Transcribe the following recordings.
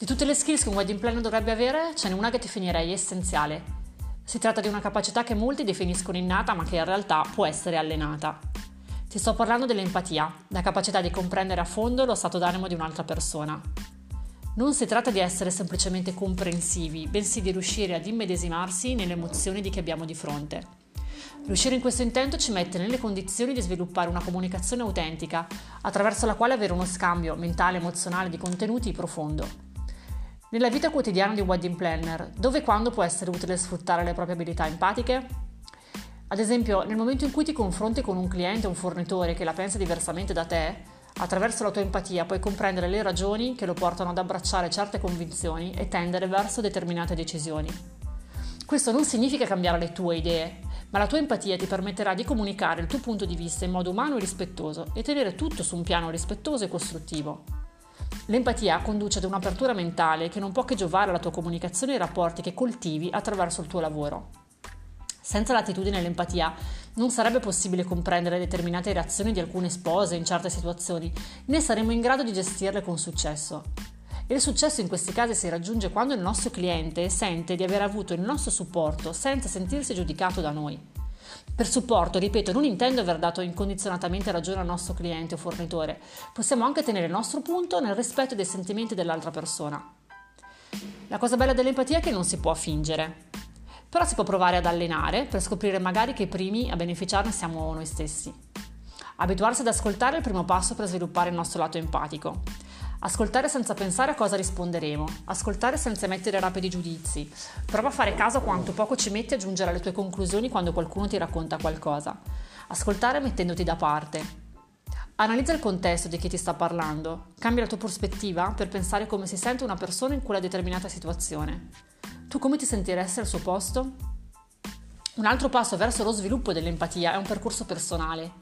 Di tutte le skills che un wedding planner dovrebbe avere, ce n'è una che definirei essenziale. Si tratta di una capacità che molti definiscono innata, ma che in realtà può essere allenata. Ti sto parlando dell'empatia, la capacità di comprendere a fondo lo stato d'animo di un'altra persona. Non si tratta di essere semplicemente comprensivi, bensì di riuscire ad immedesimarsi nelle emozioni di chi abbiamo di fronte. Riuscire in questo intento ci mette nelle condizioni di sviluppare una comunicazione autentica, attraverso la quale avere uno scambio mentale e emozionale di contenuti profondo. Nella vita quotidiana di un wedding planner, dove e quando può essere utile sfruttare le proprie abilità empatiche? Ad esempio, nel momento in cui ti confronti con un cliente o un fornitore che la pensa diversamente da te, attraverso la tua empatia puoi comprendere le ragioni che lo portano ad abbracciare certe convinzioni e tendere verso determinate decisioni. Questo non significa cambiare le tue idee, ma la tua empatia ti permetterà di comunicare il tuo punto di vista in modo umano e rispettoso e tenere tutto su un piano rispettoso e costruttivo. L'empatia conduce ad un'apertura mentale che non può che giovare alla tua comunicazione e ai rapporti che coltivi attraverso il tuo lavoro. Senza l'attitudine e l'empatia non sarebbe possibile comprendere determinate reazioni di alcune spose in certe situazioni, né saremmo in grado di gestirle con successo. E il successo in questi casi si raggiunge quando il nostro cliente sente di aver avuto il nostro supporto senza sentirsi giudicato da noi. Per supporto, ripeto, non intendo aver dato incondizionatamente ragione al nostro cliente o fornitore, possiamo anche tenere il nostro punto nel rispetto dei sentimenti dell'altra persona. La cosa bella dell'empatia è che non si può fingere, però si può provare ad allenare per scoprire magari che i primi a beneficiarne siamo noi stessi. Abituarsi ad ascoltare è il primo passo per sviluppare il nostro lato empatico. Ascoltare senza pensare a cosa risponderemo, ascoltare senza emettere rapidi giudizi. Prova a fare caso a quanto poco ci metti a giungere alle tue conclusioni quando qualcuno ti racconta qualcosa. Ascoltare mettendoti da parte. Analizza il contesto di chi ti sta parlando, cambia la tua prospettiva per pensare come si sente una persona in quella determinata situazione. Tu come ti sentiresti al suo posto? Un altro passo verso lo sviluppo dell'empatia è un percorso personale.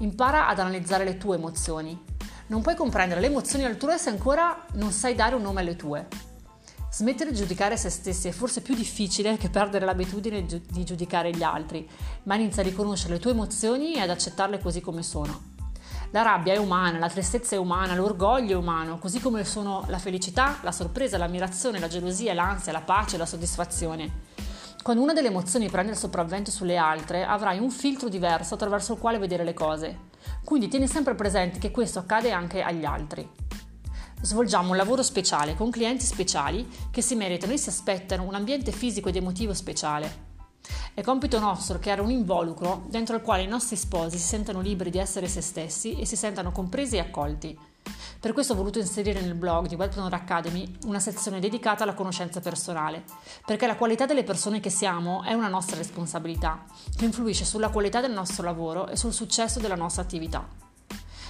Impara ad analizzare le tue emozioni, non puoi comprendere le emozioni altrui se ancora non sai dare un nome alle tue. Smettere di giudicare se stessi è forse più difficile che perdere l'abitudine di giudicare gli altri, ma inizia a riconoscere le tue emozioni e ad accettarle così come sono. La rabbia è umana, la tristezza è umana, l'orgoglio è umano, così come sono la felicità, la sorpresa, l'ammirazione, la gelosia, l'ansia, la pace, la soddisfazione. Quando una delle emozioni prende il sopravvento sulle altre, avrai un filtro diverso attraverso il quale vedere le cose. Quindi tieni sempre presente che questo accade anche agli altri. Svolgiamo un lavoro speciale con clienti speciali che si meritano e si aspettano un ambiente fisico ed emotivo speciale. È compito nostro creare un involucro dentro il quale i nostri sposi si sentano liberi di essere se stessi e si sentano compresi e accolti. Per questo ho voluto inserire nel blog di Webpreneur Academy una sezione dedicata alla conoscenza personale, perché la qualità delle persone che siamo è una nostra responsabilità, che influisce sulla qualità del nostro lavoro e sul successo della nostra attività.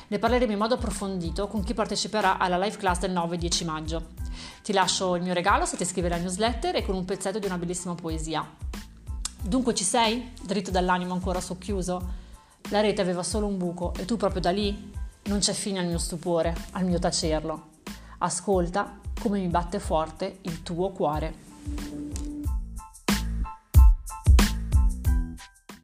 Ne parleremo in modo approfondito con chi parteciperà alla live class del 9 10 maggio. Ti lascio il mio regalo se ti iscrivi alla newsletter e con un pezzetto di una bellissima poesia. Dunque ci sei? Dritto dall'animo ancora socchiuso? La rete aveva solo un buco e tu proprio da lì non c'è fine al mio stupore, al mio tacerlo. Ascolta come mi batte forte il tuo cuore.